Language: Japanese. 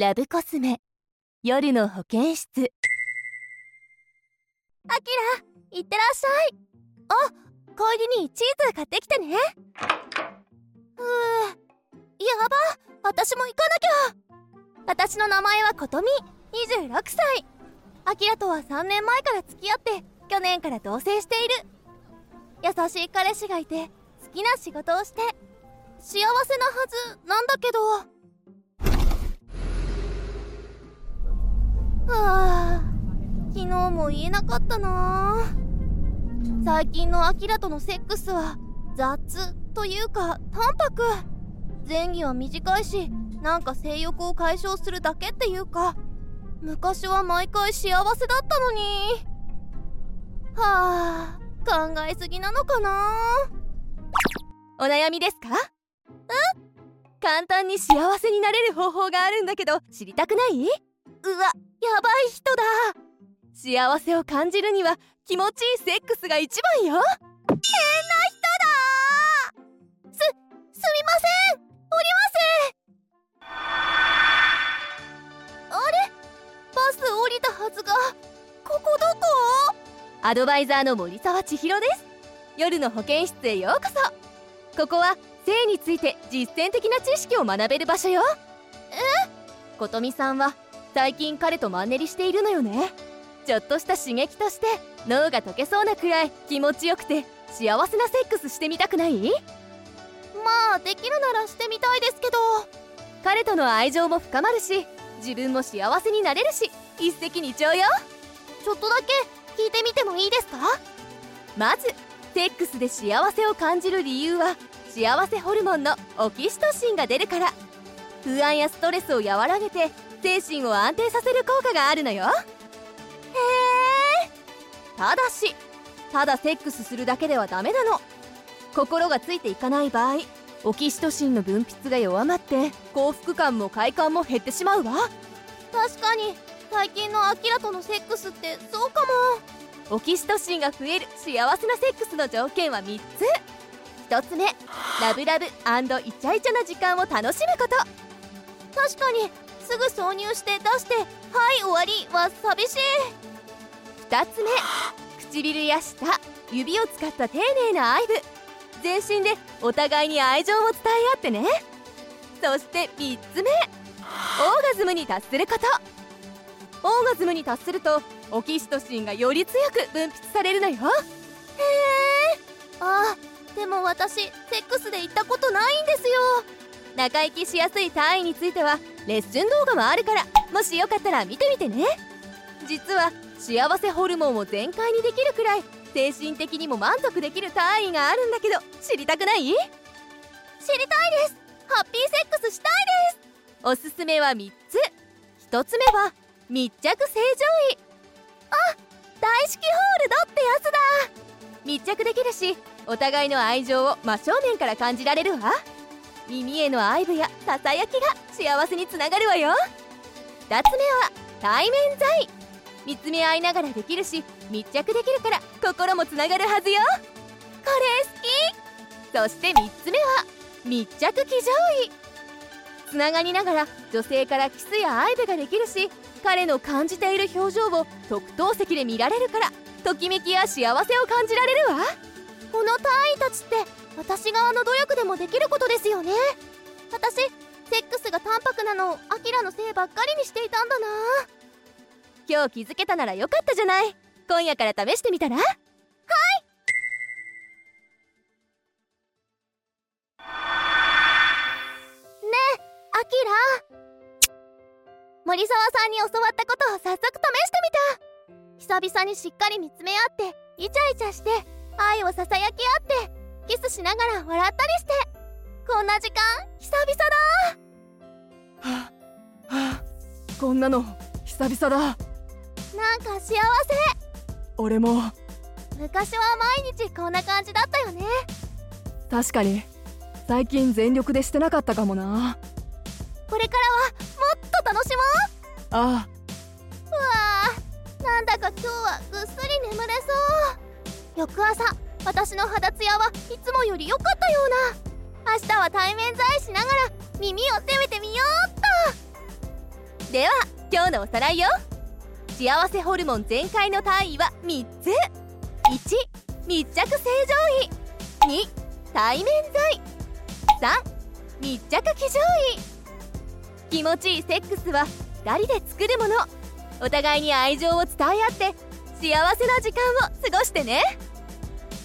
ラブコスメ。夜の保健室。あきらいってらっしゃい。あ帰りにチーズ買ってきてね。ふうやば私も行かなきゃ。私の名前はことみ26歳。あきらとは3年前から付き合って去年から同棲している。優しい彼氏がいて好きな仕事をして。幸せなはずなんだけど。昨日も言えなかったな。最近のアキラとのセックスは雑というか淡白。前儀は短いしなんか性欲を解消するだけっていうか。昔は毎回幸せだったのに。はあ考えすぎなのかな。お悩みですか？簡単に幸せになれる方法があるんだけど知りたくない？うわやばい人だ幸せを感じるには気持ちいいセックスが一番よ。変な人だす、すみません。降ります。あれ？バス降りたはずが。ここどこ？アドバイザーの森沢千尋です。夜の保健室へようこそ。ここは性について実践的な知識を学べる場所よ。え？ことみさんは最近彼とマンネリしているのよね。ちょっとした刺激として脳が溶けそうなくらい気持ちよくて幸せなセックスしてみたくない？まあできるならしてみたいですけど。彼との愛情も深まるし自分も幸せになれるし一石二鳥よ。ちょっとだけ聞いてみてもいいですか？まずセックスで幸せを感じる理由は幸せホルモンのオキシトシンが出るから。不安やストレスを和らげて精神を安定させる効果があるのよただしただセックスするだけではダメなの。心がついていかない場合オキシトシンの分泌が弱まって幸福感も快感も減ってしまうわ。確かに最近のアキラとのセックスってそうかも。オキシトシンが増える幸せなセックスの条件は3つ。1つ目ラブラブイチャイチャな時間を楽しむこと。確かにすぐ挿入して出して「はい終わり」は寂しい2つ目。唇や舌指を使った丁寧な愛撫全身でお互いに愛情を伝え合ってね。そして3つ目。オーガズムに達すること。オーガズムに達するとオキシトシンがより強く分泌されるのよ。へえ。あでも私セックスで行ったことないんですよ。仲良きしやすい単位についてはレッスン動画もあるからもしよかったら見てみてね実は幸せホルモンを全開にできるくらい精神的にも満足できる単位があるんだけど知りたくない？知りたいです。ハッピーセックスしたいです。おすすめは3つ。1つ目は密着正常位。あ大式ホールドってやつだ。密着できるしお互いの愛情を真正面から感じられるわ。耳への愛撫やささやきが幸せにつながるわよ。2つ目は対面在見つめ合いながらできるし密着できるから心もつながるはずよ。これ好き。そして3つ目は密着騎乗位。つながりながら女性からキスや愛撫ができるし彼の感じている表情を特等席で見られるからときめきや幸せを感じられるわ。この単位たちって私側の努力でもできることですよね。私セックスが淡白なのをアキラのせいばっかりにしていたんだな。今日気づけたならよかったじゃない。今夜から試してみたら？はい。ねえアキラ。森沢さんに教わったことを早速試してみた。久々にしっかり見つめ合ってイチャイチャして愛をささやき合ってキスしながら笑ったりして。こんな時間久々だ。はあはあこんなの久々だ。なんか幸せ。俺も。昔は毎日こんな感じだったよね。確かに。最近全力でしてなかったかもな。これからはもっと楽しもう。ああ。うわあなんだか今日はぐっすり眠れそう。翌朝私の肌ツヤはいつもより良かったような。明日は対面在しながら耳を攻めてみようっと。では今日のおさらいよ幸せホルモン全開の単位は3つ。1密着正常位。2対面剤。3密着騎乗位。気持ちいいセックスは2人で作るもの。お互いに愛情を伝え合って幸せな時間を過ごしてね。